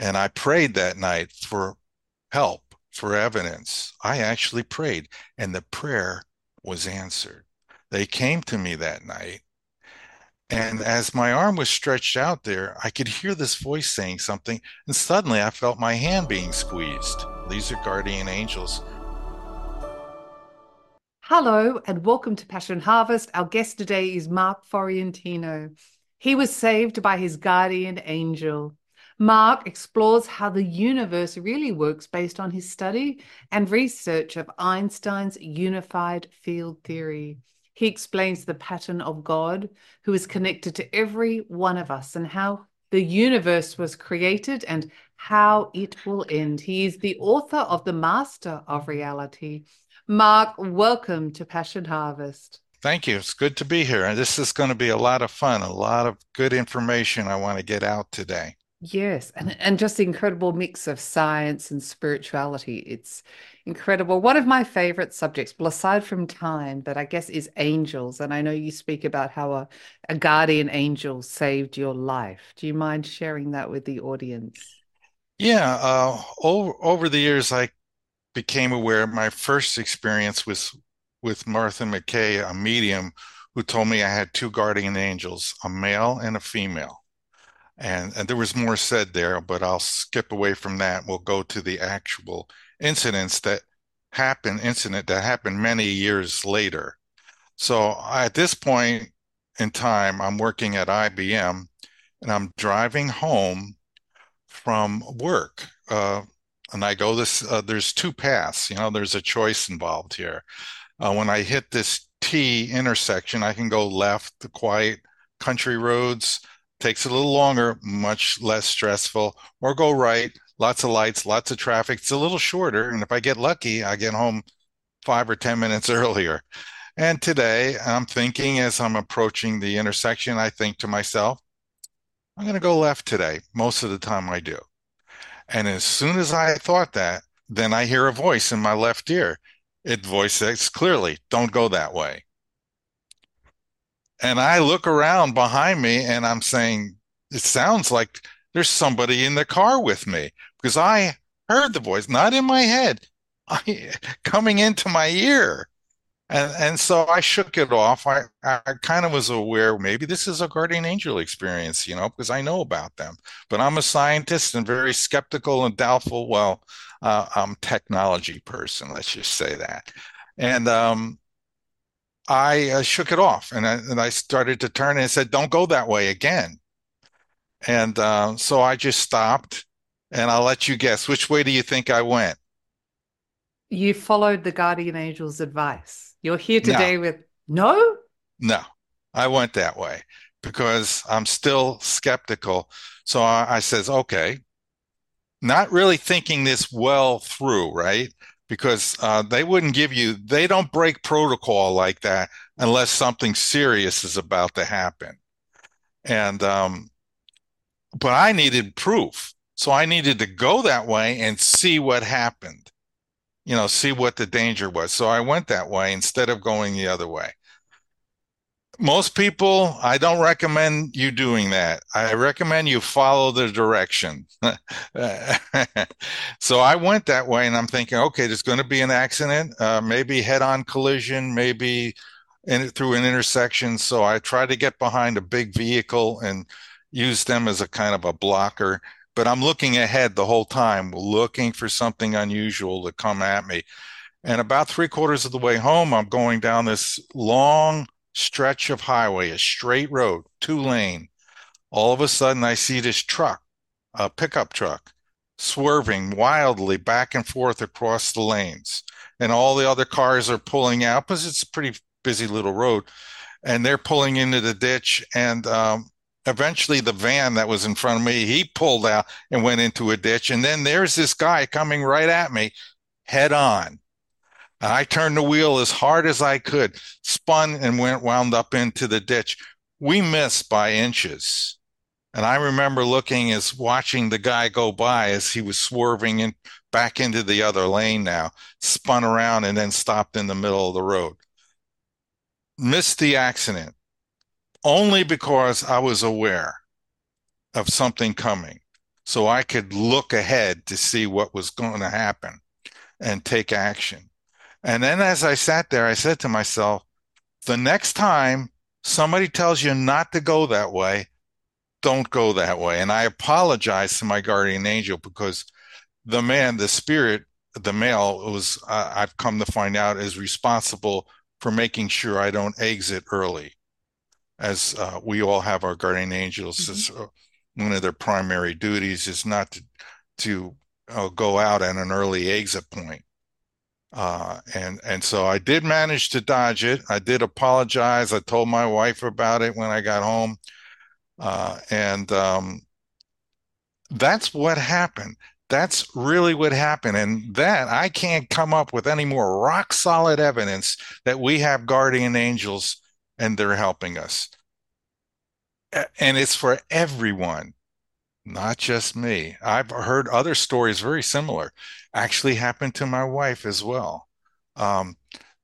And I prayed that night for help, for evidence. I actually prayed, and the prayer was answered. They came to me that night. And as my arm was stretched out there, I could hear this voice saying something, and suddenly I felt my hand being squeezed. These are guardian angels. Hello, and welcome to Passion Harvest. Our guest today is Mark Fiorentino. He was saved by his guardian angel. Mark explores how the universe really works based on his study and research of Einstein's unified field theory. He explains the pattern of God, who is connected to every one of us, and how the universe was created and how it will end. He is the author of The Master of Reality. Mark, welcome to Passion Harvest. Thank you. It's good to be here. And this is going to be a lot of fun, a lot of good information I want to get out today. Yes, and and just the incredible mix of science and spirituality. It's incredible. One of my favorite subjects, well, aside from time, but I guess is angels. And I know you speak about how a, a guardian angel saved your life. Do you mind sharing that with the audience? Yeah, uh, over over the years, I became aware. My first experience was with Martha McKay, a medium, who told me I had two guardian angels, a male and a female and, and there was more said there, but I'll skip away from that. We'll go to the actual incidents that happened, incident that happened many years later. So at this point in time, I'm working at IBM and I'm driving home from work. Uh, and I go this, uh, there's two paths, you know, there's a choice involved here. Uh, when I hit this T intersection, I can go left, the quiet country roads takes a little longer, much less stressful, or go right, lots of lights, lots of traffic. It's a little shorter. And if I get lucky, I get home five or 10 minutes earlier. And today I'm thinking as I'm approaching the intersection, I think to myself, I'm going to go left today. Most of the time I do. And as soon as I thought that, then I hear a voice in my left ear. It voices clearly, don't go that way. And I look around behind me and I'm saying, it sounds like there's somebody in the car with me because I heard the voice, not in my head, I, coming into my ear. And, and so I shook it off. I, I kind of was aware maybe this is a guardian angel experience, you know, because I know about them. But I'm a scientist and very skeptical and doubtful. Well, uh, I'm technology person, let's just say that. And um, I uh, shook it off and I, and I started to turn and said, "Don't go that way again." And uh, so I just stopped, and I'll let you guess which way do you think I went? You followed the guardian angel's advice. You're here today no. with no. No, I went that way because I'm still skeptical. So I, I says, "Okay." Not really thinking this well through, right? Because uh, they wouldn't give you they don't break protocol like that unless something serious is about to happen. And um, but i needed proof. So i needed to go that way and see what happened you know see what the danger was. So i went that way instead of going the other way most people, I don't recommend you doing that. I recommend you follow the direction. so I went that way and I'm thinking, okay, there's going to be an accident, uh, maybe head on collision, maybe in, through an intersection. So I tried to get behind a big vehicle and use them as a kind of a blocker. But I'm looking ahead the whole time, looking for something unusual to come at me. And about three quarters of the way home, I'm going down this long, stretch of highway, a straight road, two lane. All of a sudden, I see this truck, a pickup truck, swerving wildly back and forth across the lanes. And all the other cars are pulling out because it's a pretty busy little road. And they're pulling into the ditch. And um, eventually, the van that was in front of me, he pulled out and went into a ditch. And then there's this guy coming right at me head on. I turned the wheel as hard as I could, spun and went wound up into the ditch. We missed by inches. And I remember looking as watching the guy go by as he was swerving in back into the other lane now, spun around and then stopped in the middle of the road. Missed the accident only because I was aware of something coming. so I could look ahead to see what was going to happen and take action. And then as I sat there, I said to myself, the next time somebody tells you not to go that way, don't go that way. And I apologize to my guardian angel because the man, the spirit, the male was, uh, I've come to find out, is responsible for making sure I don't exit early. As uh, we all have our guardian angels, mm-hmm. one of their primary duties is not to, to uh, go out at an early exit point. Uh, and and so I did manage to dodge it. I did apologize. I told my wife about it when I got home, uh, and um, that's what happened. That's really what happened, and that I can't come up with any more rock solid evidence that we have guardian angels and they're helping us. And it's for everyone not just me. I've heard other stories very similar. Actually, happened to my wife as well. Um,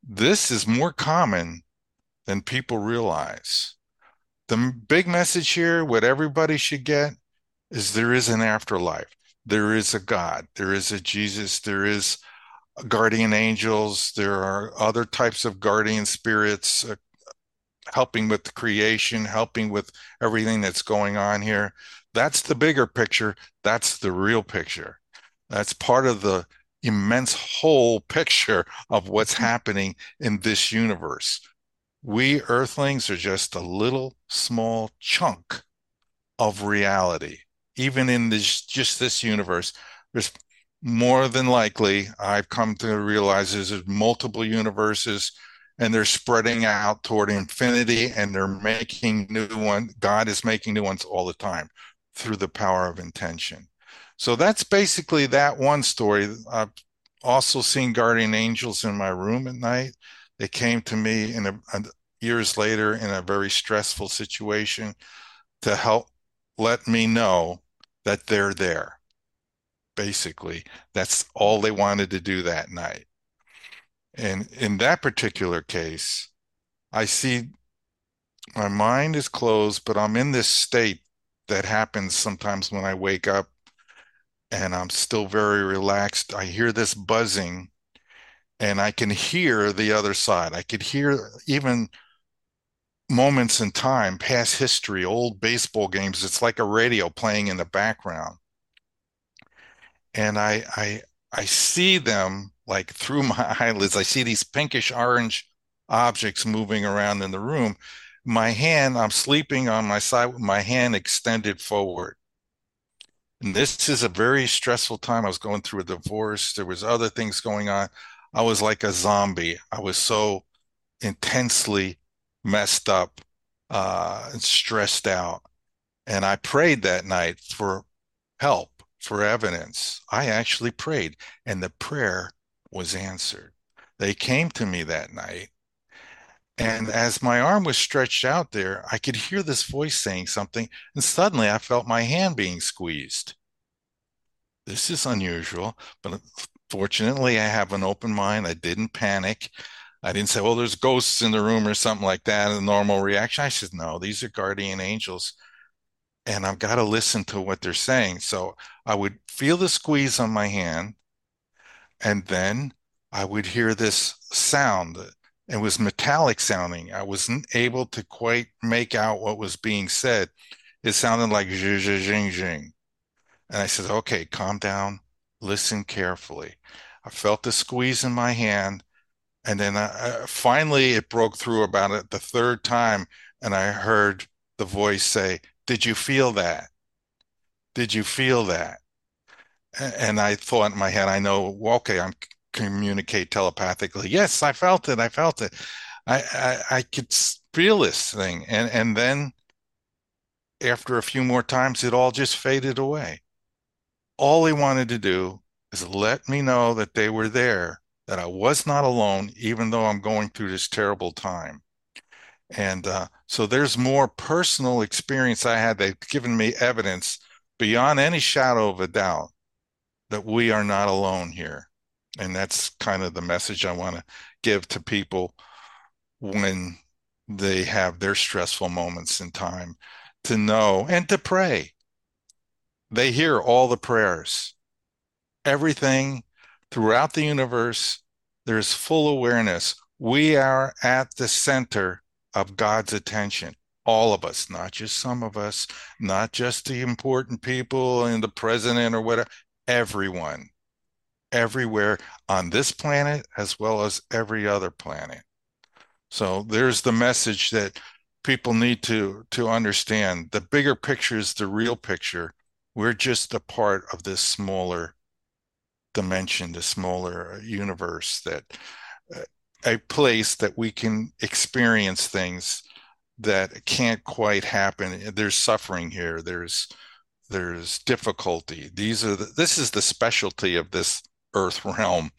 this is more common than people realize. The big message here, what everybody should get, is there is an afterlife. There is a God. There is a Jesus. There is guardian angels. There are other types of guardian spirits uh, helping with the creation, helping with everything that's going on here. That's the bigger picture. That's the real picture. That's part of the immense whole picture of what's mm-hmm. happening in this universe. We earthlings are just a little small chunk of reality. Even in this just this universe, there's more than likely, I've come to realize there's multiple universes and they're spreading out toward infinity and they're making new ones. God is making new ones all the time through the power of intention. So that's basically that one story. I've also seen guardian angels in my room at night. They came to me in a, a, years later in a very stressful situation to help let me know that they're there. Basically, that's all they wanted to do that night. And in that particular case, I see my mind is closed, but I'm in this state that happens sometimes when I wake up and I'm still very relaxed. I hear this buzzing and I can hear the other side. I could hear even moments in time, past history, old baseball games. It's like a radio playing in the background. And I I I see them like through my eyelids. I see these pinkish orange objects moving around in the room my hand, I'm sleeping on my side with my hand extended forward. And this is a very stressful time. I was going through a divorce. There was other things going on. I was like a zombie. I was so intensely messed up uh, and stressed out. And I prayed that night for help, for evidence. I actually prayed, and the prayer was answered. They came to me that night and as my arm was stretched out there, I could hear this voice saying something, and suddenly I felt my hand being squeezed. This is unusual, but fortunately, I have an open mind. I didn't panic. I didn't say, well, there's ghosts in the room or something like that, a normal reaction. I said, no, these are guardian angels, and I've got to listen to what they're saying. So I would feel the squeeze on my hand, and then I would hear this sound it was metallic sounding. I wasn't able to quite make out what was being said. It sounded like zhing, zhing, zhing. And I said, okay, calm down, listen carefully. I felt the squeeze in my hand. And then I, finally it broke through about it the third time. And I heard the voice say, Did you feel that? Did you feel that? And I thought in my head, I know, okay, I'm communicate telepathically. Yes, I felt it. I felt it. I, I, I could feel this thing. And, and then after a few more times, it all just faded away. All they wanted to do is let me know that they were there, that I was not alone, even though I'm going through this terrible time. And uh, so there's more personal experience I had They've given me evidence beyond any shadow of a doubt that we are not alone here. And that's kind of the message I want to give to people when they have their stressful moments in time to know and to pray. they hear all the prayers. Everything throughout the universe, there's full awareness. We are at the center of God's attention. All of us, not just some of us, not just the important people and the president or whatever, everyone, everywhere on this planet as well as every other planet. So there's the message that people need to to understand. The bigger picture is the real picture. We're just a part of this smaller dimension, the smaller universe that uh, a place that we can experience things that can't quite happen. There's suffering here. There's there's difficulty. These are the, this is the specialty of this earth realm.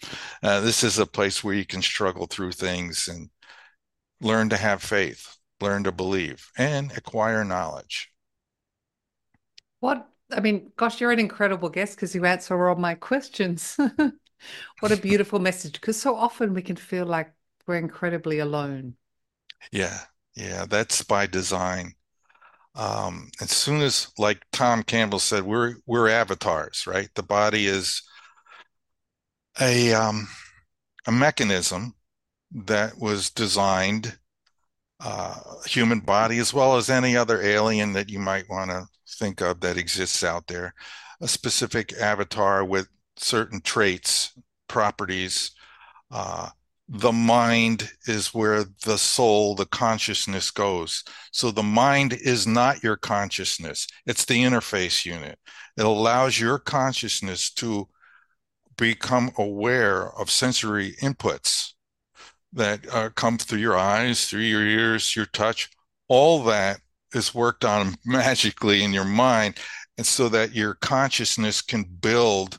Uh, this is a place where you can struggle through things and learn to have faith, learn to believe, and acquire knowledge. What I mean, gosh, you're an incredible guest because you answer all my questions. what a beautiful message. Because so often we can feel like we're incredibly alone. Yeah, yeah, that's by design. Um, as soon as, like Tom Campbell said, we're we're avatars, right? The body is a um, a mechanism that was designed, uh, human body as well as any other alien that you might want to think of that exists out there, a specific avatar with certain traits, properties. Uh, the mind is where the soul, the consciousness goes. So the mind is not your consciousness, it's the interface unit. It allows your consciousness to become aware of sensory inputs that uh, come through your eyes, through your ears, your touch. All that is worked on magically in your mind and so that your consciousness can build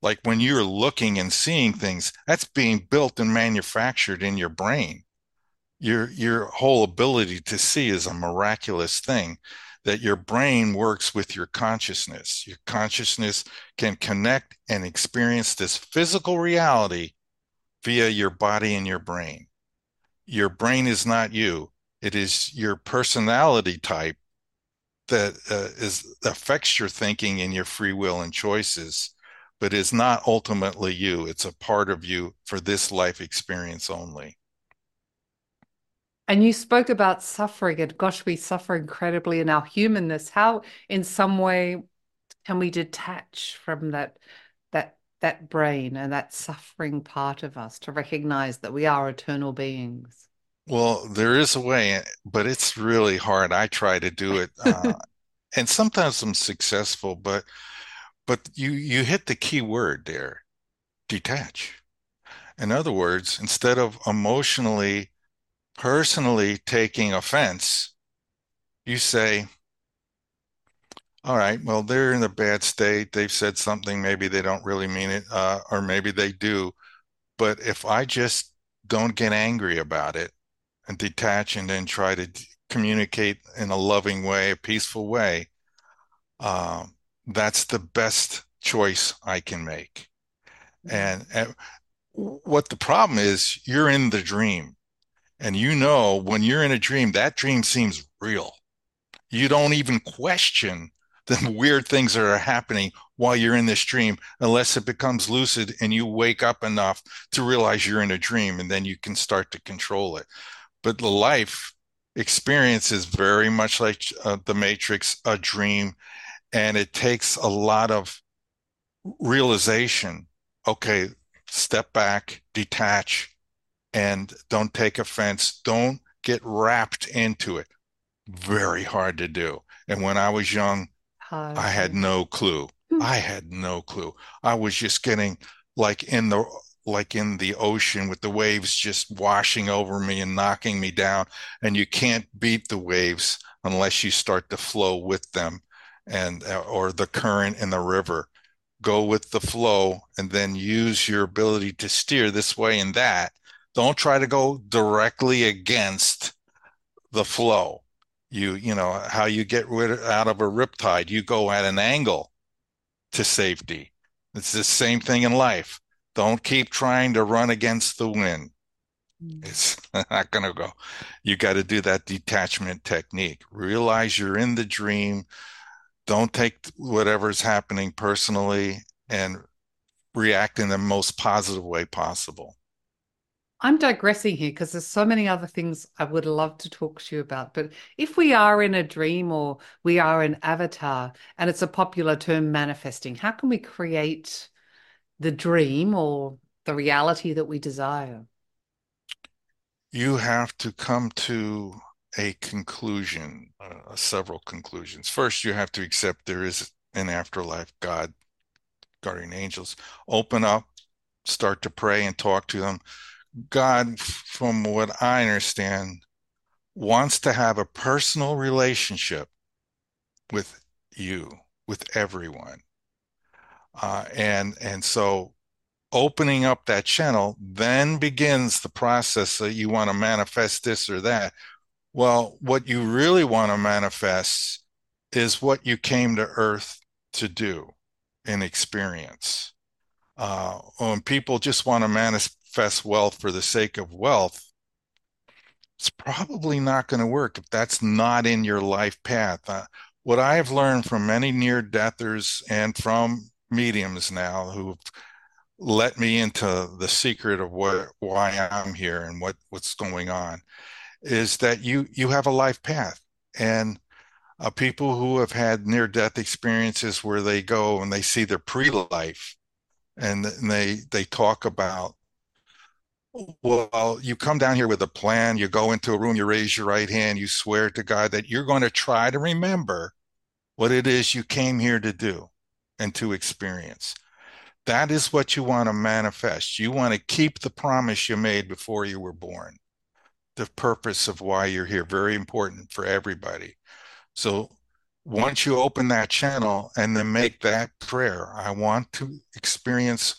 like when you're looking and seeing things that's being built and manufactured in your brain your your whole ability to see is a miraculous thing that your brain works with your consciousness. Your consciousness can connect and experience this physical reality via your body and your brain. Your brain is not you. It is your personality type that uh, is affects your thinking and your free will and choices but is not ultimately you. It's a part of you for this life experience only and you spoke about suffering and gosh we suffer incredibly in our humanness how in some way can we detach from that that that brain and that suffering part of us to recognize that we are eternal beings well, there is a way, but it's really hard. I try to do it, uh, and sometimes I'm successful, but but you you hit the key word there, detach. In other words, instead of emotionally, personally taking offense, you say, all right, well, they're in a bad state. They've said something, maybe they don't really mean it, uh, or maybe they do. But if I just don't get angry about it, and detach and then try to communicate in a loving way, a peaceful way, uh, that's the best choice I can make. And, and what the problem is, you're in the dream. And you know, when you're in a dream, that dream seems real. You don't even question the weird things that are happening while you're in this dream unless it becomes lucid and you wake up enough to realize you're in a dream and then you can start to control it but the life experience is very much like uh, the matrix a dream and it takes a lot of realization okay step back detach and don't take offense don't get wrapped into it very hard to do and when i was young i had no clue hmm. i had no clue i was just getting like in the like in the ocean with the waves just washing over me and knocking me down. And you can't beat the waves unless you start to flow with them and uh, or the current in the river. Go with the flow and then use your ability to steer this way and that. Don't try to go directly against the flow. You, you know, how you get rid out of a riptide, you go at an angle to safety. It's the same thing in life don't keep trying to run against the wind. Mm. It's not going to go. You got to do that detachment technique. Realize you're in the dream. Don't take whatever's happening personally and react in the most positive way possible. I'm digressing here because there's so many other things I would love to talk to you about. But if we are in a dream or we are an avatar, and it's a popular term manifesting, how can we create the dream or the reality that we desire? You have to come to a conclusion, uh, several conclusions. First, you have to accept there is an afterlife, God, guardian angels. Open up, start to pray and talk to them God, from what I understand, wants to have a personal relationship with you, with everyone. Uh, and and so opening up that channel then begins the process that you want to manifest this or that. Well, what you really want to manifest is what you came to earth to do and experience. Uh, when people just want to manifest wealth for the sake of wealth, it's probably not going to work if that's not in your life path. Uh, what I have learned from many near deathers and from mediums now who've let me into the secret of what why I'm here and what what's going on is that you you have a life path and uh, people who have had near death experiences where they go and they see their pre-life and, and they they talk about well, you come down here with a plan, you go into a room, you raise your right hand, you swear to God that you're going to try to remember what it is you came here to do and to experience. That is what you want to manifest. You want to keep the promise you made before you were born. The purpose of why you're here, very important for everybody. So once you open that channel and then make that prayer, I want to experience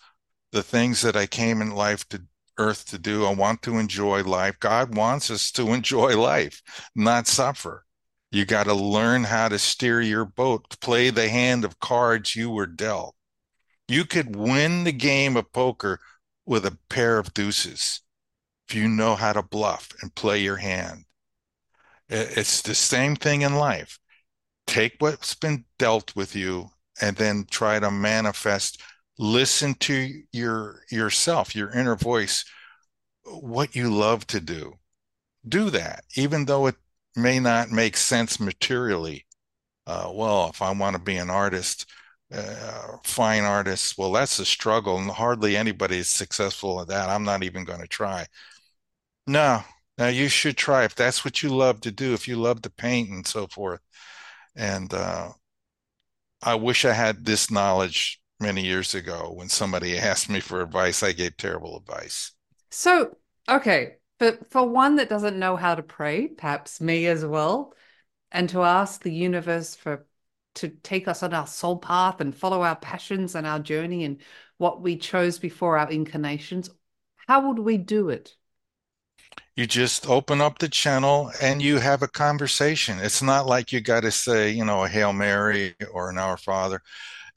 the things that I came in life to earth to do. I want to enjoy life. God wants us to enjoy life, not suffer. You got to learn how to steer your boat, play the hand of cards you were dealt. You could win the game of poker with a pair of deuces if you know how to bluff and play your hand. It's the same thing in life. Take what's been dealt with you and then try to manifest listen to your yourself your inner voice what you love to do. Do that even though it may not make sense materially. Uh, well if i want to be an artist uh, fine artist well that's a struggle and hardly anybody is successful at that. I'm not even going to try. No now you should try. If that's what you love to do if you love to paint and so forth. And uh, i wish i had this knowledge many years ago when somebody asked me for advice, I gave terrible advice. So, okay, but for one that doesn't know how to pray, perhaps me as well, and to ask the universe for to take us on our soul path and follow our passions and our journey and what we chose before our incarnations, how would we do it? You just open up the channel and you have a conversation. It's not like you got to say, you know, a Hail Mary or an Our Father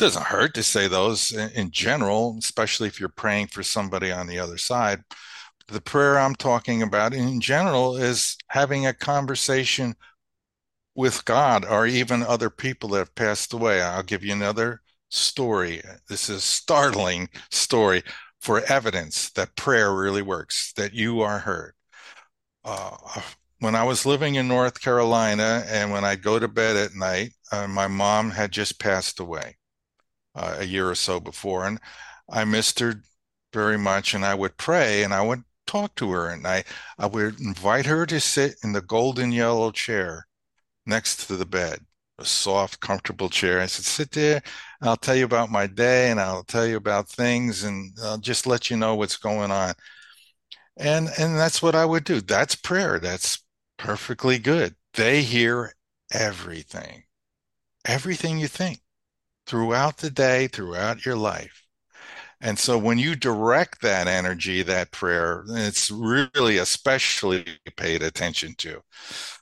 doesn't hurt to say those in, general, especially if you're praying for somebody on the other side. The prayer I'm talking about in general is having a conversation with God or even other people that have passed away. I'll give you another story. This is startling story for evidence that prayer really works, that you are heard. Uh, when I was living in North Carolina and when I go to bed at night, uh, my mom had just passed away uh, a year or so before, and I missed her very much. And I would pray, and I would talk to her, and I I would invite her to sit in the golden yellow chair next to the bed, a soft, comfortable chair. I said, "Sit there. I'll tell you about my day, and I'll tell you about things, and I'll just let you know what's going on." And and that's what I would do. That's prayer. That's perfectly good. They hear everything, everything you think throughout the day, throughout your life. And so when you direct that energy, that prayer, it's really especially paid attention to.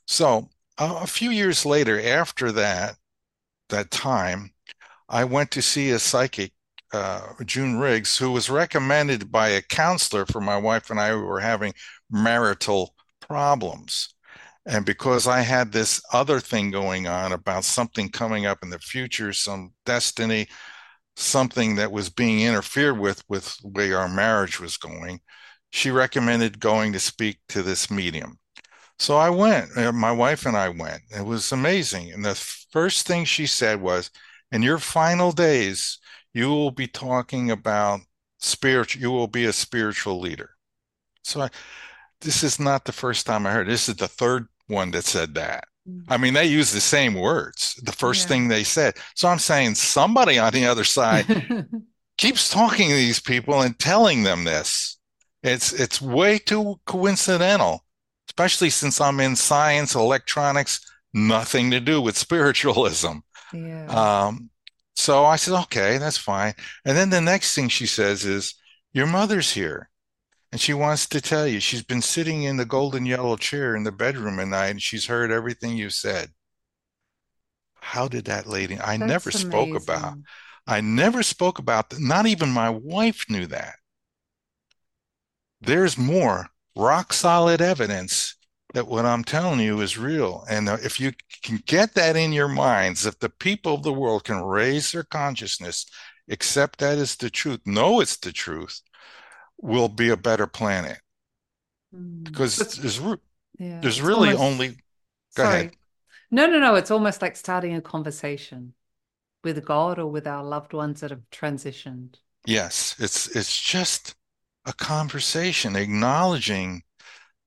So a few years later, after that, that time, I went to see a psychic, uh, June Riggs, who was recommended by a counselor for my wife and I who were having marital problems. And because I had this other thing going on about something coming up in the future, some destiny, something that was being interfered with with the way our marriage was going, she recommended going to speak to this medium. So I went, uh, my wife and I went. It was amazing. And the first thing she said was, in your final days, you will be talking about spiritual, you will be a spiritual leader. So I, this is not the first time I heard. This is the third one that said that. I mean, they use the same words, the first yeah. thing they said. So I'm saying somebody on the other side keeps talking to these people and telling them this. It's it's way too coincidental, especially since I'm in science, electronics, nothing to do with spiritualism. Yeah. Um, so I said, okay, that's fine. And then the next thing she says is, your mother's here and she wants to tell you she's been sitting in the golden yellow chair in the bedroom at night and she's heard everything you said. How did that lady i That's never amazing. spoke about i never spoke about not even my wife knew that. There's more rock solid evidence that what i'm telling you is real. And uh, if you can get that in your minds if the people of the world can raise their consciousness accept that as the truth know it's the truth will be a better planet mm. because there's yeah, there's really almost, only go sorry. ahead no no no it's almost like starting a conversation with god or with our loved ones that have transitioned yes it's it's just a conversation acknowledging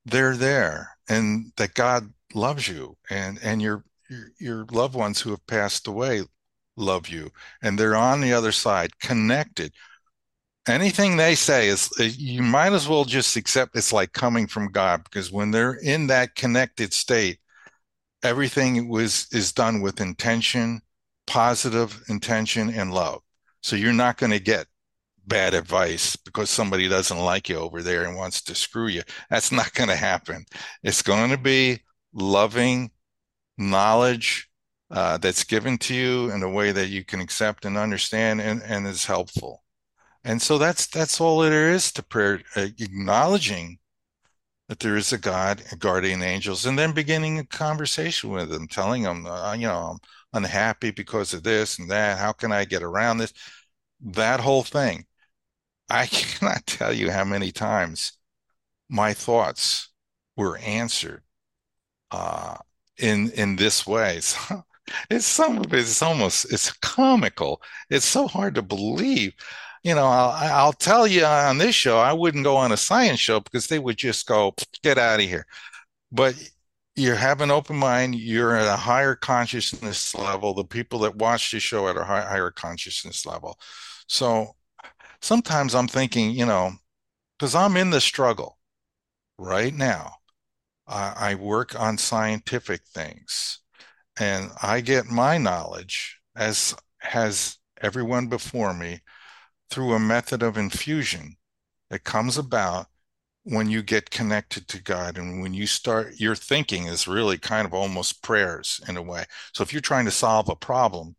they're there and that god loves you and and your your, your loved ones who have passed away love you and they're on the other side connected anything they say is uh, you might as well just accept it's like coming from God because when they're in that connected state, everything was is done with intention, positive intention, and love. So you're not going to get bad advice because somebody doesn't like you over there and wants to screw you. That's not going to happen. It's going to be loving knowledge uh, that's given to you in a way that you can accept and understand and, and is helpful. And so that's that's all there is to prayer, uh, acknowledging that there is a God, a guardian angels, and then beginning a conversation with them, telling them, uh, you know, I'm unhappy because of this and that. How can I get around this? That whole thing. I cannot tell you how many times my thoughts were answered uh, in in this way. So it's some of it's almost it's comical. It's so hard to believe you know, I'll, I'll tell you on this show, I wouldn't go on a science show because they would just go, get out of here. But you have an open mind, you're at a higher consciousness level. The people that watch the show at a higher consciousness level. So sometimes I'm thinking, you know, because I'm in the struggle right now. I work on scientific things and I get my knowledge as has everyone before me through a method of infusion that comes about when you get connected to God and when you start your thinking is really kind of almost prayers in a way. So if you're trying to solve a problem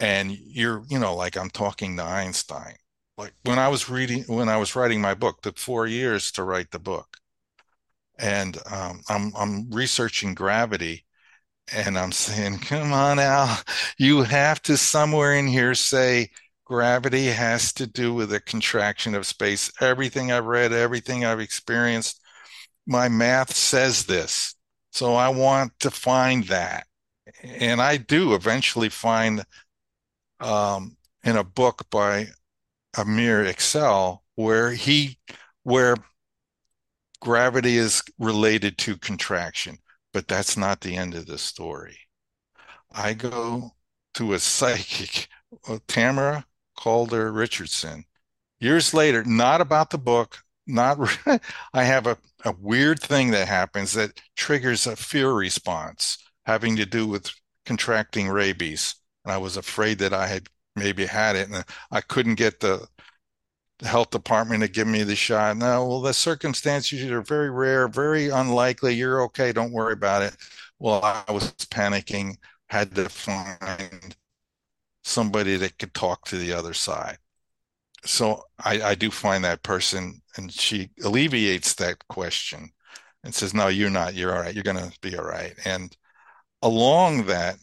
and you're, you know, like I'm talking to Einstein, like when I was reading, when I was writing my book, took four years to write the book. And um, I'm, I'm researching gravity and I'm saying, come on, Al, you have to somewhere in here say, gravity has to do with the contraction of space. Everything I've read, everything I've experienced, my math says this. So I want to find that. And I do eventually find um, in a book by Amir Aczel where he, where gravity is related to contraction, but that's not the end of the story. I go to a psychic, Tamara Calder Richardson. Years later, not about the book, not I have a, a weird thing that happens that triggers a fear response having to do with contracting rabies. And I was afraid that I had maybe had it and I couldn't get the, the health department to give me the shot. No, well, the circumstances are very rare, very unlikely. You're okay. Don't worry about it. Well, I was panicking, had to find somebody that could talk to the other side. So I, I do find that person, and she alleviates that question. and says, No, you're not. You're all right. You're going to be all right. And along that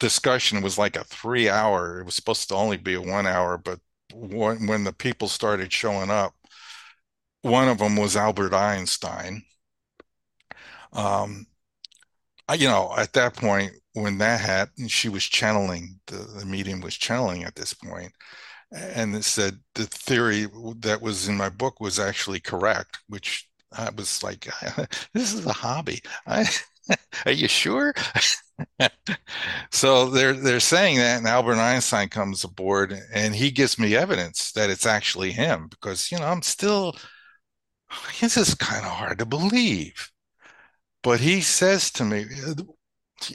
discussion was like a three hour, it was supposed to only be a one hour, but when, when the people started showing up, one of them was Albert Einstein. Um, you know, at that point, when that happened, she was channeling, the, the medium was channeling at this point, and it said the theory that was in my book was actually correct, which I was like, this is a hobby. I, are you sure? so they're they're saying that, and Albert Einstein comes aboard, and he gives me evidence that it's actually him because you know I'm still. This is kind of hard to believe, but he says to me,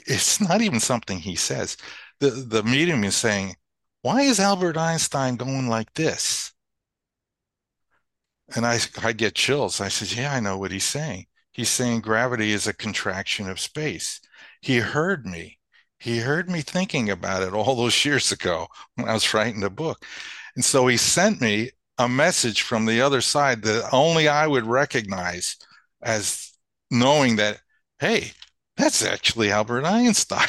it's not even something he says. The the medium is saying, why is Albert Einstein going like this? And I I get chills. I said, yeah, I know what he's saying. He's saying gravity is a contraction of space. He heard me. He heard me thinking about it all those years ago when I was writing the book. And so he sent me a message from the other side that only I would recognize as knowing that, hey, that's actually Albert Einstein.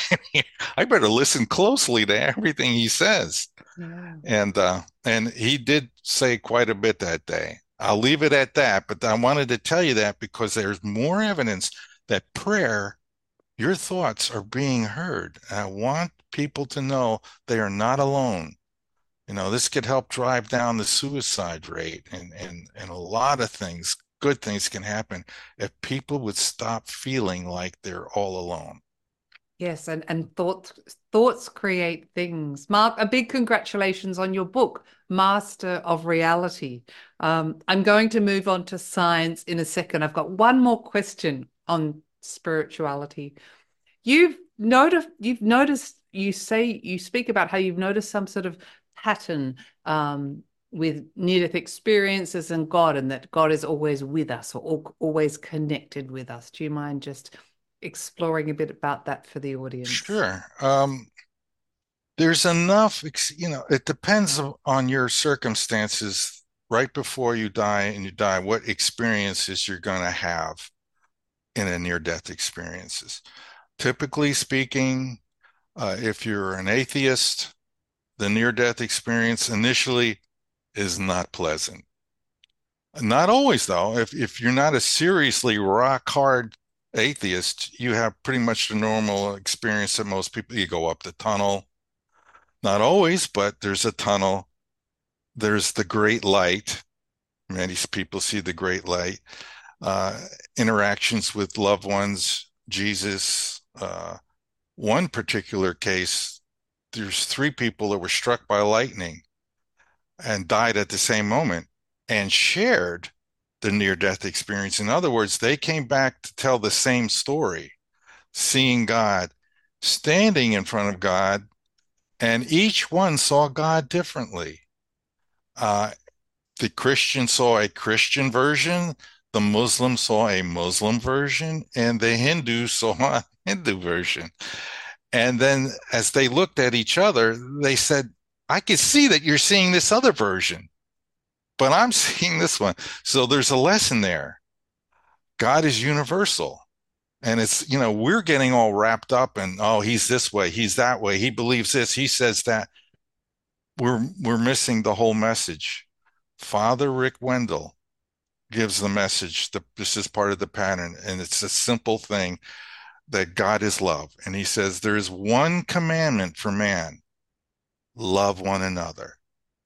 I better listen closely to everything he says. Yeah. And uh, and he did say quite a bit that day. I'll leave it at that, but I wanted to tell you that because there's more evidence that prayer, your thoughts are being heard. And I want people to know they are not alone. You know, this could help drive down the suicide rate and, and, and a lot of things good things can happen if people would stop feeling like they're all alone. Yes, and, and thoughts thoughts create things. Mark, a big congratulations on your book, Master of Reality. Um, I'm going to move on to science in a second. I've got one more question on spirituality. You've noticed you've noticed you say you speak about how you've noticed some sort of pattern um, with near death experiences and God, and that God is always with us or always connected with us. Do you mind just exploring a bit about that for the audience? Sure. Um, there's enough, you know, it depends on your circumstances right before you die and you die, what experiences you're going to have in a near death experiences. Typically speaking, uh, if you're an atheist, the near death experience initially is not pleasant. Not always, though. If if you're not a seriously rock hard atheist, you have pretty much the normal experience that most people. You go up the tunnel. Not always, but there's a tunnel. There's the great light. Many people see the great light. Uh, interactions with loved ones, Jesus. Uh, one particular case, there's three people that were struck by lightning and died at the same moment and shared the near death experience. In other words, they came back to tell the same story, seeing God, standing in front of God, and each one saw God differently. Uh, the Christian saw a Christian version, the Muslim saw a Muslim version, and the Hindu saw a Hindu version. And then as they looked at each other, they said, I can see that you're seeing this other version, but I'm seeing this one. So there's a lesson there. God is universal. And it's, you know, we're getting all wrapped up and oh, he's this way, he's that way, he believes this, he says that. We're we're missing the whole message. Father Rick Wendell gives the message that this is part of the pattern, and it's a simple thing that God is love. And he says there is one commandment for man love one another.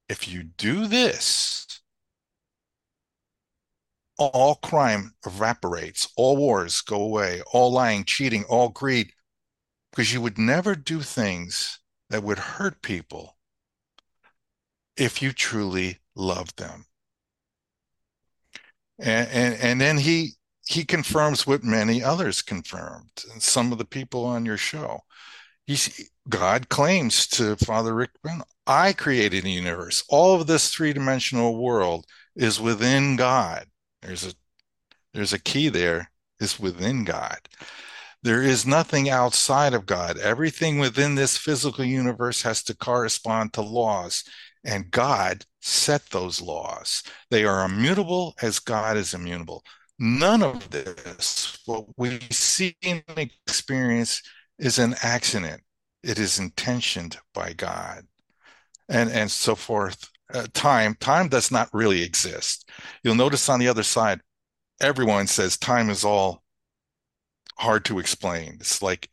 If you do this, all crime evaporates, all wars go away, all lying, cheating, all greed, because you would never do things that would hurt people if you truly love them. And, and, and then he he confirms what many others confirmed, and some of the people on your show. He's, God claims to Father Rick I created the universe. All of this three-dimensional world is within God. There's a there's a key there is within God. There is nothing outside of God. Everything within this physical universe has to correspond to laws, and God set those laws. They are immutable as God is immutable. None of this, what we see and experience, is an accident. It is intentioned by God, and and so forth. Uh, time, time does not really exist. You'll notice on the other side, everyone says time is all hard to explain. It's like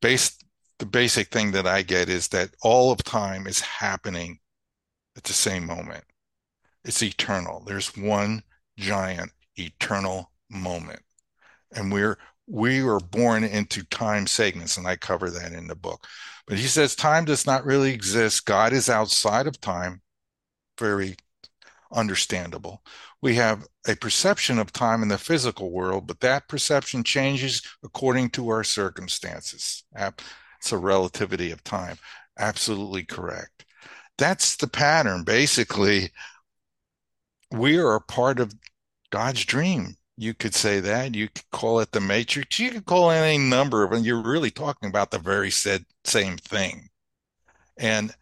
based the basic thing that I get is that all of time is happening at the same moment. It's eternal. There's one giant eternal moment. And we're we were born into time segments, and I cover that in the book. But he says time does not really exist. God is outside of time. Very understandable. We have a perception of time in the physical world, but that perception changes according to our circumstances. It's a relativity of time. Absolutely correct. That's the pattern. Basically, we are a part of God's dream. You could say that. You could call it the matrix. You could call it any number of, and you're really talking about the very said same thing. And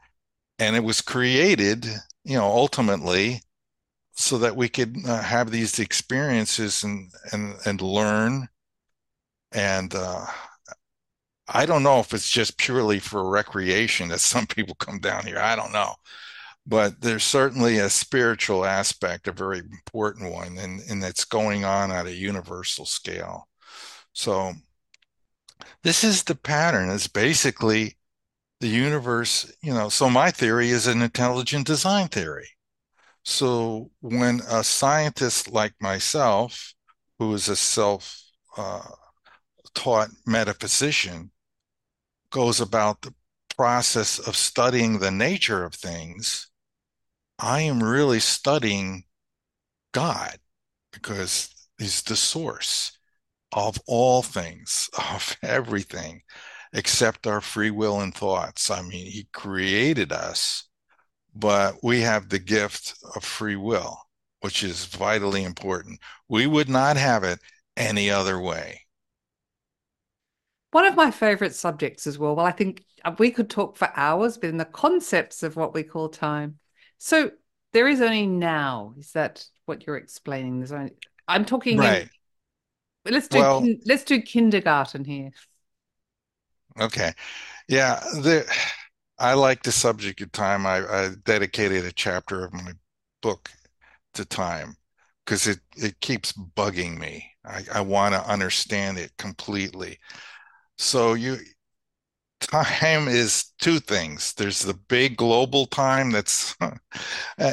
and it was created, you know, ultimately, so that we could uh, have these experiences and and and learn. And uh, I don't know if it's just purely for recreation that some people come down here. I don't know but there's certainly a spiritual aspect, a very important one, and, and it's going on at a universal scale. So this is the pattern. It's basically the universe, you know. So my theory is an intelligent design theory. So when a scientist like myself, who is a self uh, taught metaphysician, goes about the process of studying the nature of things, I am really studying God because He's the source of all things, of everything, except our free will and thoughts. I mean, He created us, but we have the gift of free will, which is vitally important. We would not have it any other way. One of my favorite subjects as well. Well, I think we could talk for hours, but in the concepts of what we call time. So there is only now. Is that what you're explaining? There's only. I'm talking. Right. In, let's do. Well, kin, let's do kindergarten here. Okay. Yeah. The, I like the subject of time. I, I dedicated a chapter of my book to time because it it keeps bugging me. I, I want to understand it completely. So you time is two things. There's the big global time that's uh,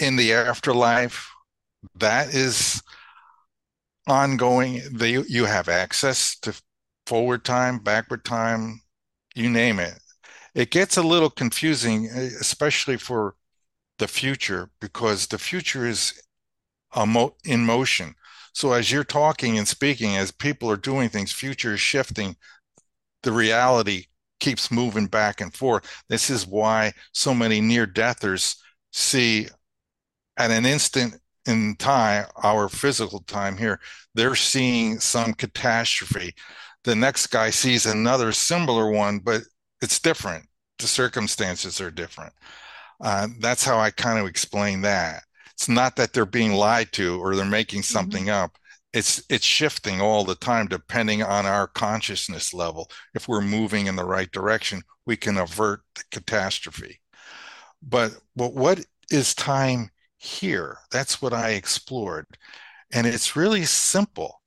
in the afterlife. That is ongoing. They, you have access to forward time, backward time, you name it. It gets a little confusing, especially for the future, because the future is in motion. So as you're talking and speaking, as people are doing things, future is shifting the reality keeps moving back and forth. This is why so many near deathers see at an instant in time, our physical time here, they're seeing some catastrophe. The next guy sees another similar one, but it's different. The circumstances are different. Uh, that's how I kind of explain that. It's not that they're being lied to or they're making mm-hmm. something mm-hmm. up it's it's shifting all the time depending on our consciousness level. If we're moving in the right direction we can avert the catastrophe. But but what is time here? That's what i explored. And it's really simple.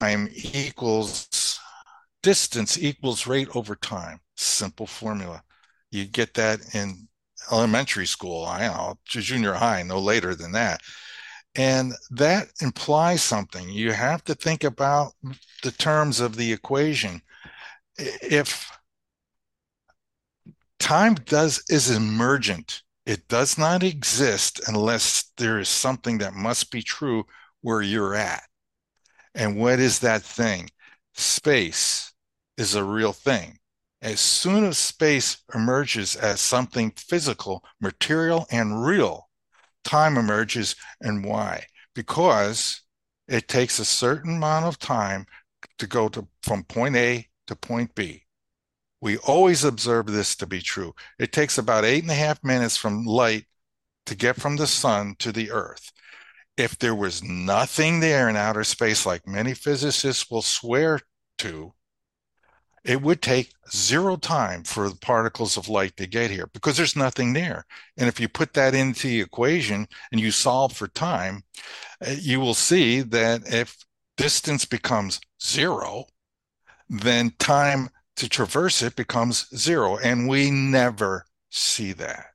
Time equals distance equals rate over time. Simple formula. You get that in elementary school i know junior high no later than that and that implies something. You have to think about the terms of the equation. If time does is emergent, it does not exist unless there is something that must be true where you're at. And what is that thing? Space is a real thing. As soon as space emerges as something physical, material, and real, time emerges and why. Because it takes a certain amount of time to go to from point A to point B. We always observe this to be true. It takes about eight and a half minutes from light to get from the sun to the earth. if there was nothing there in outer space, like many physicists will swear to, it would take zero time for the particles of light to get here because there's nothing there. And if you put that into the equation and you solve for time, uh, you will see that if distance becomes zero, then time to traverse it becomes zero. And we never see that.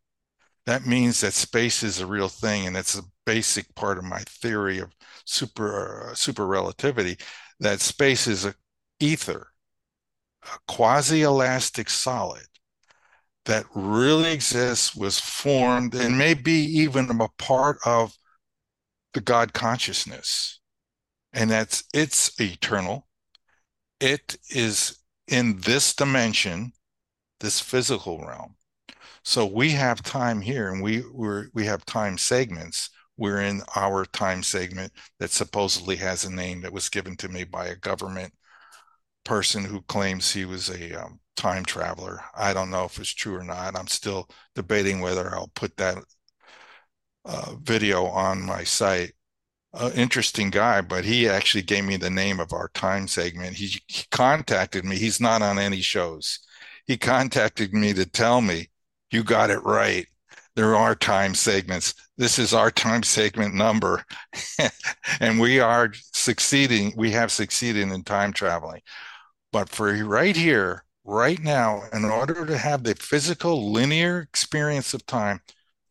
That means that space is a real thing. And it's a basic part of my theory of super, uh, super relativity that space is a ether a quasi-elastic solid that really exists, was formed, and may be even a part of the God consciousness. And that's it's eternal. It is in this dimension, this physical realm. So we have time here and we we we have time segments. We're in our time segment that supposedly has a name that was given to me by a government person who claims he was a um, time traveler. I don't know if it's true or not. I'm still debating whether I'll put that uh, video on my site. Uh, interesting guy, but he actually gave me the name of our time segment. He, he contacted me. He's not on any shows. He contacted me to tell me, you got it right. There are time segments. This is our time segment number. and we are succeeding. We have succeeded in time traveling. But for right here, right now, in order to have the physical linear experience of time,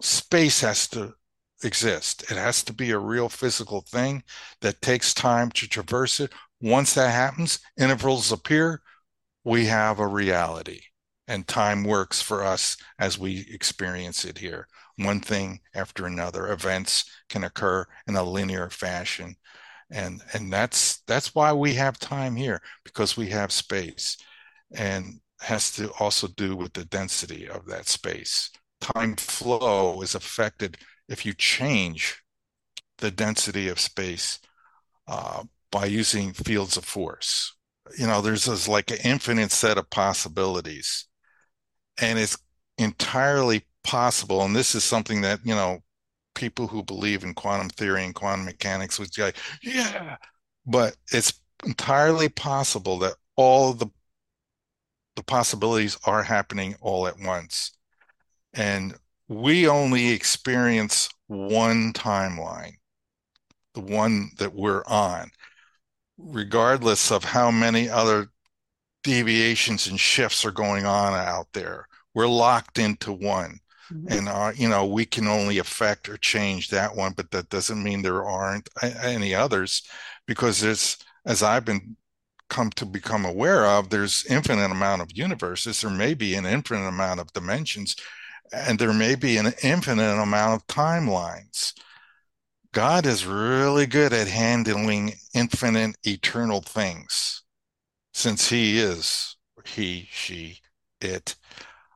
space has to exist. It has to be a real physical thing that takes time to traverse it. Once that happens, intervals appear, we have a reality. And time works for us as we experience it here. One thing after another, events can occur in a linear fashion and and that's that's why we have time here because we have space. And has to also do with the density of that space. Time flow is affected if you change the density of space uh, by using fields of force. You know there's this like an infinite set of possibilities. And it's entirely possible and this is something that you know people who believe in quantum theory and quantum mechanics would say, yeah, but it's entirely possible that all the the possibilities are happening all at once. And we only experience one timeline, the one that we're on, regardless of how many other deviations and shifts are going on out there. We're locked into one. And, uh, you know, we can only affect or change that one, but that doesn't mean there aren't any others because it's, as I've been come to become aware of, there's infinite amount of universes. There may be an infinite amount of dimensions and there may be an infinite amount of timelines. God is really good at handling infinite, eternal things since he is he, she, it.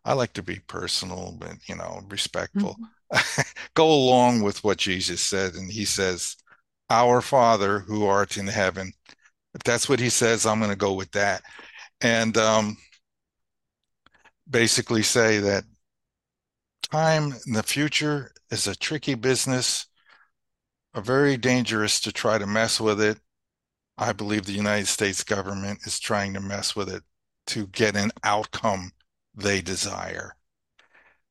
I like to be personal, but you know, respectful. Mm-hmm. Go along with what Jesus said, and He says, "Our Father who art in heaven." If that's what He says, I'm going to go with that, and um, basically say that time in the future is a tricky business, a very dangerous to try to mess with it. I believe the United States government is trying to mess with it to get an outcome they desire.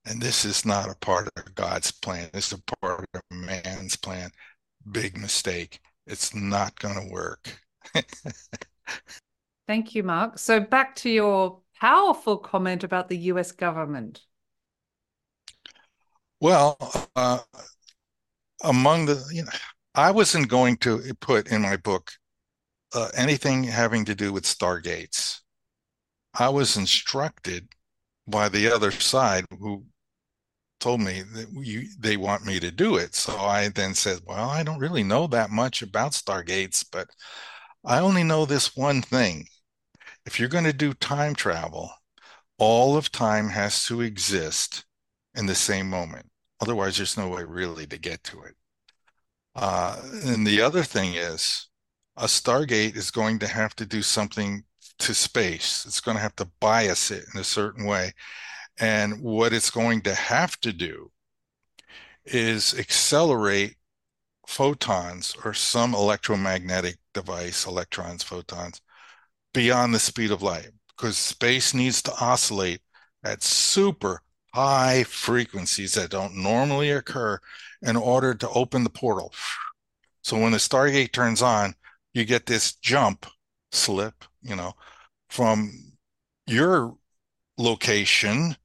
And this is not a part of God's plan. It's a part of man's plan. Big mistake. It's not going to work. Thank you, Mark. So back to your powerful comment about the US government. Well, uh, among the, you know, I wasn't going to put in my book uh, anything having to do with stargates. I was instructed by the other side who told me that you, they want me to do it. So I then said, well, I don't really know that much about stargates, but I only know this one thing. If you're going to do time travel, all of time has to exist in the same moment. Otherwise, there's no way really to get to it. Uh, and the other thing is, a Stargate is going to have to do something to space. It's going to have to bias it in a certain way. And what it's going to have to do is accelerate photons or some electromagnetic device, electrons, photons, beyond the speed of light because space needs to oscillate at super high frequencies that don't normally occur in order to open the portal. So when the Stargate turns on, you get this jump slip, you know, from your location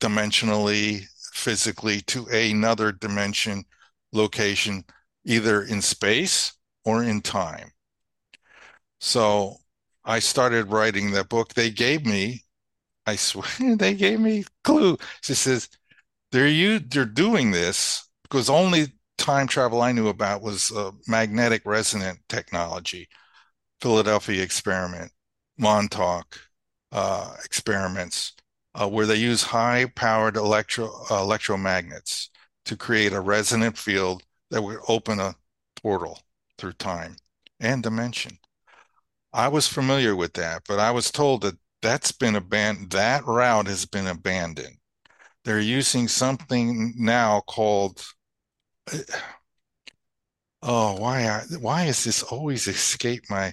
dimensionally, physically to another dimension location, either in space or in time. So I started writing that book. They gave me, I swear, they gave me clue. She says, they're you they're doing this because only time travel I knew about was uh, magnetic resonant technology, Philadelphia experiment, Montauk uh, experiments, uh, where they use high powered electro uh, electromagnets to create a resonant field that would open a portal through time and dimension. I was familiar with that, but I was told that that's been abandoned. That route has been abandoned. They're using something now called. Oh, why? Why is this always escape my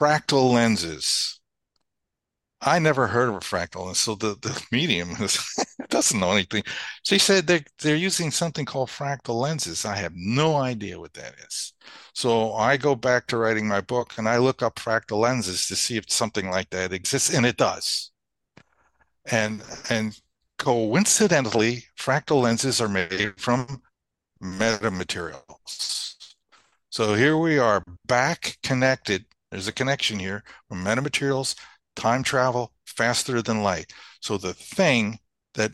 fractal lenses? I never heard of a fractal, and so the, the medium is, doesn't know anything. She said they're, they're using something called fractal lenses. I have no idea what that is. So I go back to writing my book and I look up fractal lenses to see if something like that exists, and it does. And and coincidentally, fractal lenses are made from metamaterials. So here we are back connected. There's a connection here metamaterials time travel faster than light. So the thing that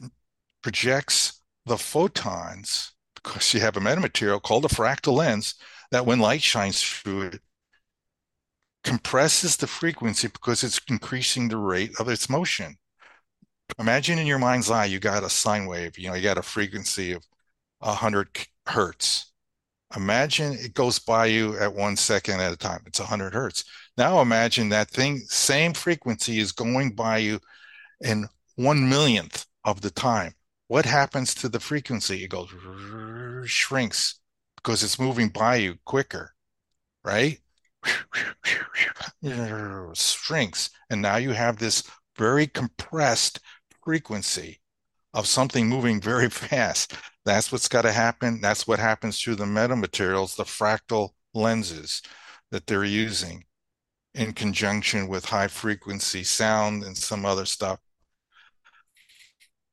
projects the photons, because you have a metamaterial called a fractal lens, that when light shines through it, compresses the frequency because it's increasing the rate of its motion. Imagine in your mind's eye, you got a sine wave, you know, you got a frequency of 100 hertz. Imagine it goes by you at one second at a time. It's 100 hertz. Now imagine that thing, same frequency is going by you in one millionth of the time. What happens to the frequency? It goes shrinks because it's moving by you quicker, right? shrinks. And now you have this very compressed frequency of something moving very fast. That's what's got to happen. That's what happens through the metamaterials, the fractal lenses that they're using in conjunction with high frequency sound and some other stuff.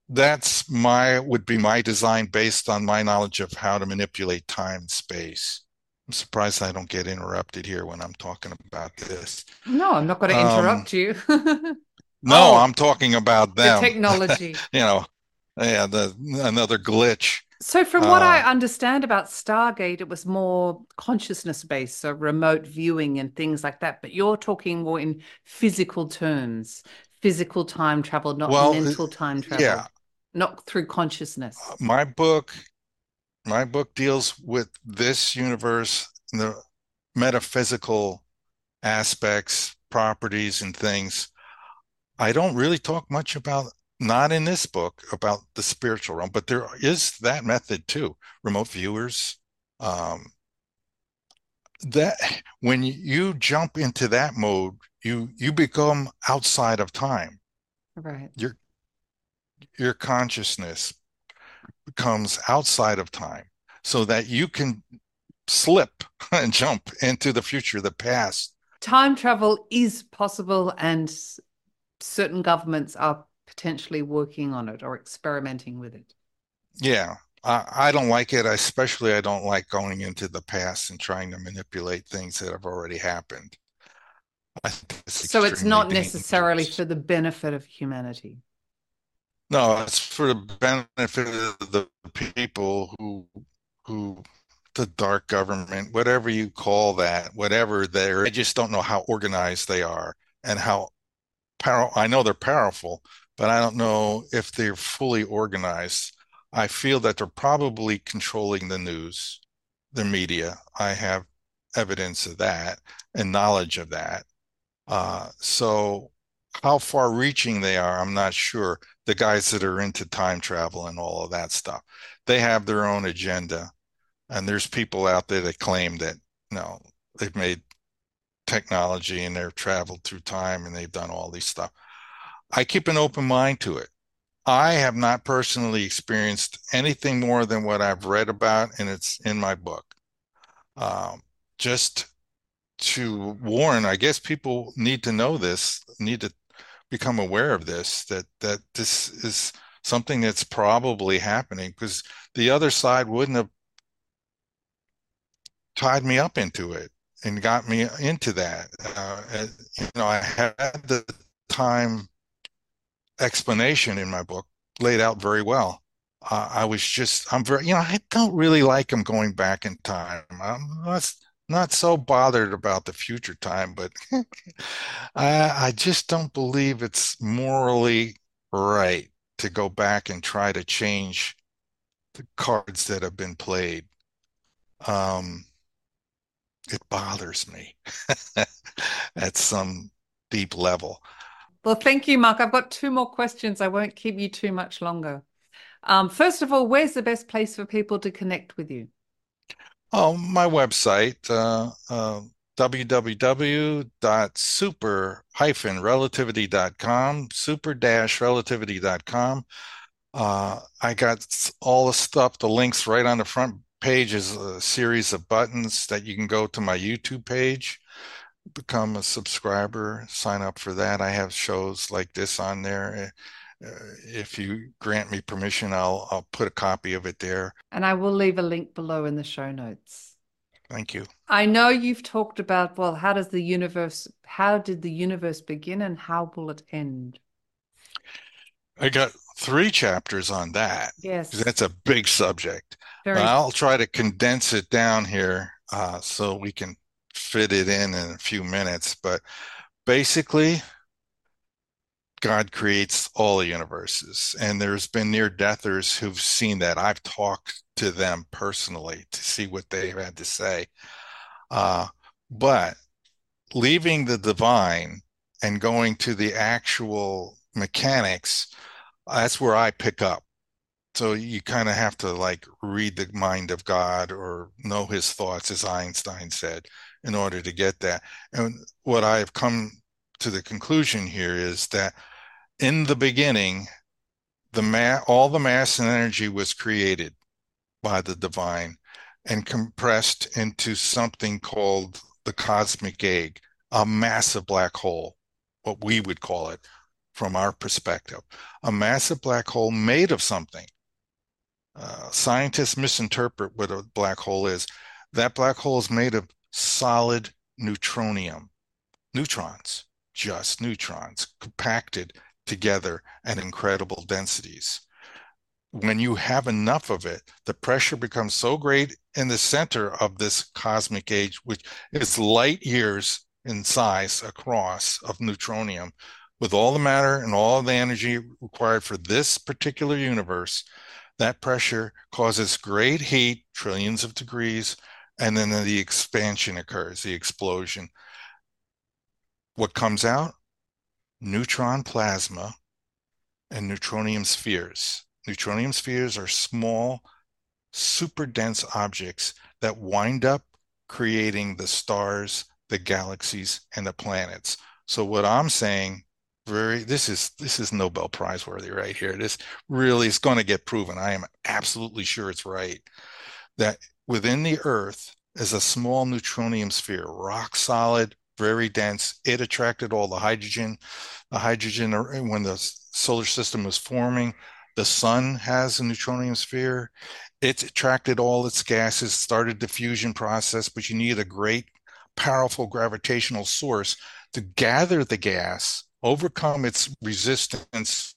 That's my would be my design based on my knowledge of how to manipulate time and space. I'm surprised I don't get interrupted here when I'm talking about this. No, I'm not going to interrupt um, you. no, oh, I'm talking about them. The technology. you know, yeah, the another glitch. So, from what uh, I understand about Stargate, it was more consciousness based, so remote viewing and things like that. But you're talking more in physical terms, physical time travel, not well, mental time travel. Yeah. Not through consciousness. Uh, my book, my book deals with this universe, the metaphysical aspects, properties, and things. I don't really talk much about not in this book about the spiritual realm, but there is that method too. Remote viewers. Um, that when you jump into that mode, you you become outside of time. Right. Your your consciousness becomes outside of time, so that you can slip and jump into the future, the past. Time travel is possible, and certain governments are potentially working on it or experimenting with it? Yeah, I, I don't like it. Especially, I don't like going into the past and trying to manipulate things that have already happened. It's so it's not dangerous. necessarily for the benefit of humanity. No, it's for the benefit of the people who who the dark government, whatever you call that, whatever they're, I just don't know how organized they are and how power. I know they're powerful, but I don't know if they're fully organized. I feel that they're probably controlling the news, the media. I have evidence of that and knowledge of that. Uh, so, how far reaching they are, I'm not sure. The guys that are into time travel and all of that stuff, they have their own agenda. And there's people out there that claim that you know they've made technology and they've traveled through time and they've done all these stuff. I keep an open mind to it. I have not personally experienced anything more than what I've read about, and it's in my book. Um, just to warn, I guess people need to know this, need to become aware of this, that that this is something that's probably happening because the other side wouldn't have tied me up into it and got me into that. Uh, you know, I had the time explanation in my book laid out very well. Uh, I was just, I'm very, you know, I don't really like him going back in time. I'm not, not so bothered about the future time, but I, I just don't believe it's morally right to go back and try to change the cards that have been played. Um, it bothers me at some deep level. Well, thank you, Mark. I've got two more questions. I won't keep you too much longer. Um, first of all, where's the best place for people to connect with you? Oh, my website, uh, uh, www.super-relativity.com, super-relativity.com. Uh, I got all the stuff, the links right on the front page is a series of buttons that you can go to my YouTube page, become a subscriber, sign up for that. I have shows like this on there. Uh, if you grant me permission, I'll I'll put a copy of it there. And I will leave a link below in the show notes. Thank you. I know you've talked about well, how does the universe how did the universe begin and how will it end? I got three chapters on that. Yes. That's a big subject. Very I'll try to condense it down here uh, so we can fit it in in a few minutes. But basically, God creates all the universes, and there's been near deathers who've seen that. I've talked to them personally to see what they've had to say. Uh, but leaving the divine and going to the actual mechanics, that's where I pick up so you kind of have to like read the mind of God or know his thoughts, as Einstein said, in order to get that. And what I have come to the conclusion here is that in the beginning, the ma- all the mass and energy was created by the divine and compressed into something called the cosmic egg, a massive black hole, what we would call it from our perspective, a massive black hole made of something uh, scientists misinterpret what a black hole is. That black hole is made of solid neutronium, neutrons, just neutrons, compacted together at incredible densities. When you have enough of it, the pressure becomes so great in the center of this cosmic egg, which is light years in size across of neutronium, with all the matter and all the energy required for this particular universe, that pressure causes great heat, trillions of degrees, and then the expansion occurs, the explosion. What comes out? Neutron plasma and neutronium spheres. Neutronium spheres are small, super dense objects that wind up creating the stars, the galaxies, and the planets. So, what I'm saying very this is this is Nobel Prize worthy right here. This really is going to get proven. I am absolutely sure it's right that within the Earth is a small neutronium sphere, rock solid, very dense. It attracted all the hydrogen. The hydrogen uh, when the solar system was forming, the sun has a neutronium sphere. It attracted all its gases, started the fusion process, but you need a great, powerful gravitational source to gather the gas overcome its resistance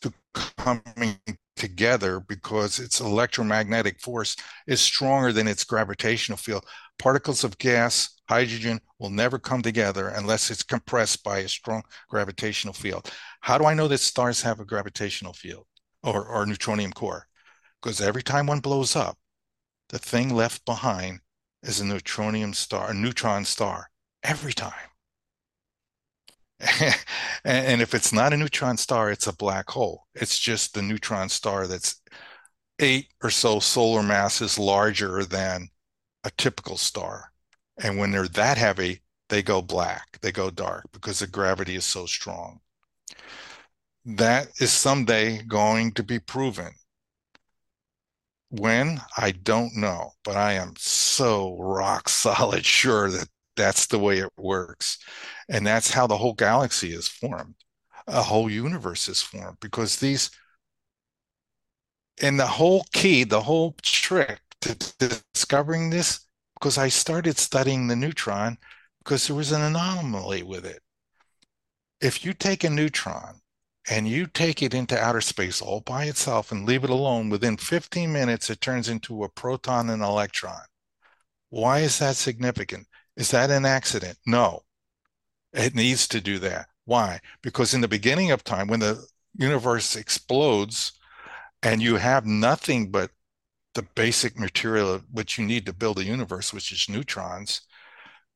to coming together because its electromagnetic force is stronger than its gravitational field. Particles of gas, hydrogen, will never come together unless it's compressed by a strong gravitational field. How do I know that stars have a gravitational field or, or neutronium core? Because every time one blows up, the thing left behind is a neutronium star, a neutron star, every time. and if it's not a neutron star, it's a black hole. It's just the neutron star that's eight or so solar masses larger than a typical star. And when they're that heavy, they go black, they go dark because the gravity is so strong. That is someday going to be proven. When? I don't know, but I am so rock solid sure that that's the way it works. And that's how the whole galaxy is formed. A whole universe is formed because these, and the whole key, the whole trick to discovering this, because I started studying the neutron because there was an anomaly with it. If you take a neutron and you take it into outer space all by itself and leave it alone, within 15 minutes, it turns into a proton and electron. Why is that significant? Is that an accident? No. It needs to do that. Why? Because in the beginning of time, when the universe explodes and you have nothing but the basic material which you need to build a universe, which is neutrons,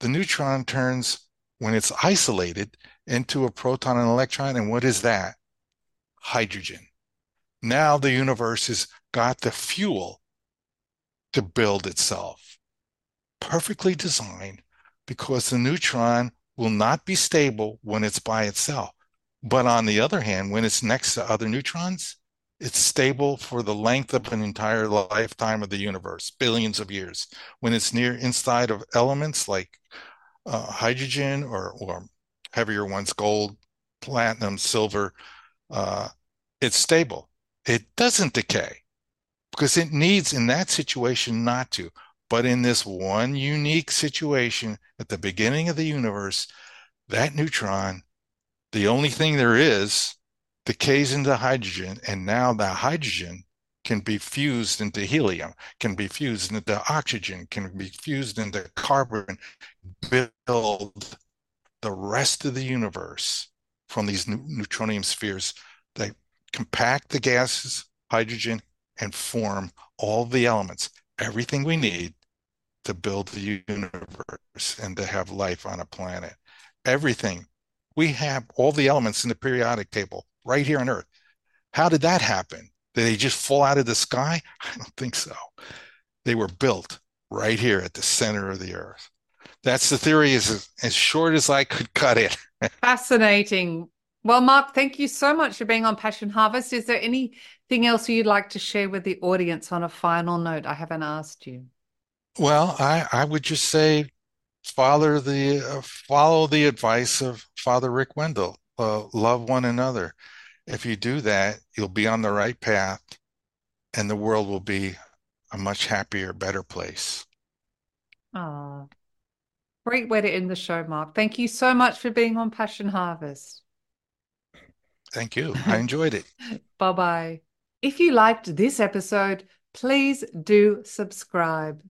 the neutron turns, when it's isolated, into a proton and electron. And what is that? Hydrogen. Now the universe has got the fuel to build itself. Perfectly designed because the neutron will not be stable when it's by itself. But on the other hand, when it's next to other neutrons, it's stable for the length of an entire lifetime of the universe, billions of years. When it's near inside of elements like uh, hydrogen or, or heavier ones, gold, platinum, silver, uh, it's stable. It doesn't decay because it needs, in that situation, not to. But in this one unique situation at the beginning of the universe, that neutron, the only thing there is, decays into hydrogen, and now the hydrogen can be fused into helium, can be fused into oxygen, can be fused into carbon, build the rest of the universe from these neutronium spheres that compact the gases, hydrogen, and form all the elements, everything we need to build the universe and to have life on a planet. Everything. We have all the elements in the periodic table right here on Earth. How did that happen? Did they just fall out of the sky? I don't think so. They were built right here at the center of the Earth. That's the theory, as, as short as I could cut it. Fascinating. Well, Mark, thank you so much for being on Passion Harvest. Is there anything else you'd like to share with the audience on a final note? I haven't asked you. Well, I, I would just say follow the uh, follow the advice of Father Rick Wendell. Uh, love one another. If you do that, you'll be on the right path, and the world will be a much happier, better place. Oh, great way to end the show, Mark. Thank you so much for being on Passion Harvest. Thank you. I enjoyed it. bye bye. If you liked this episode, please do subscribe.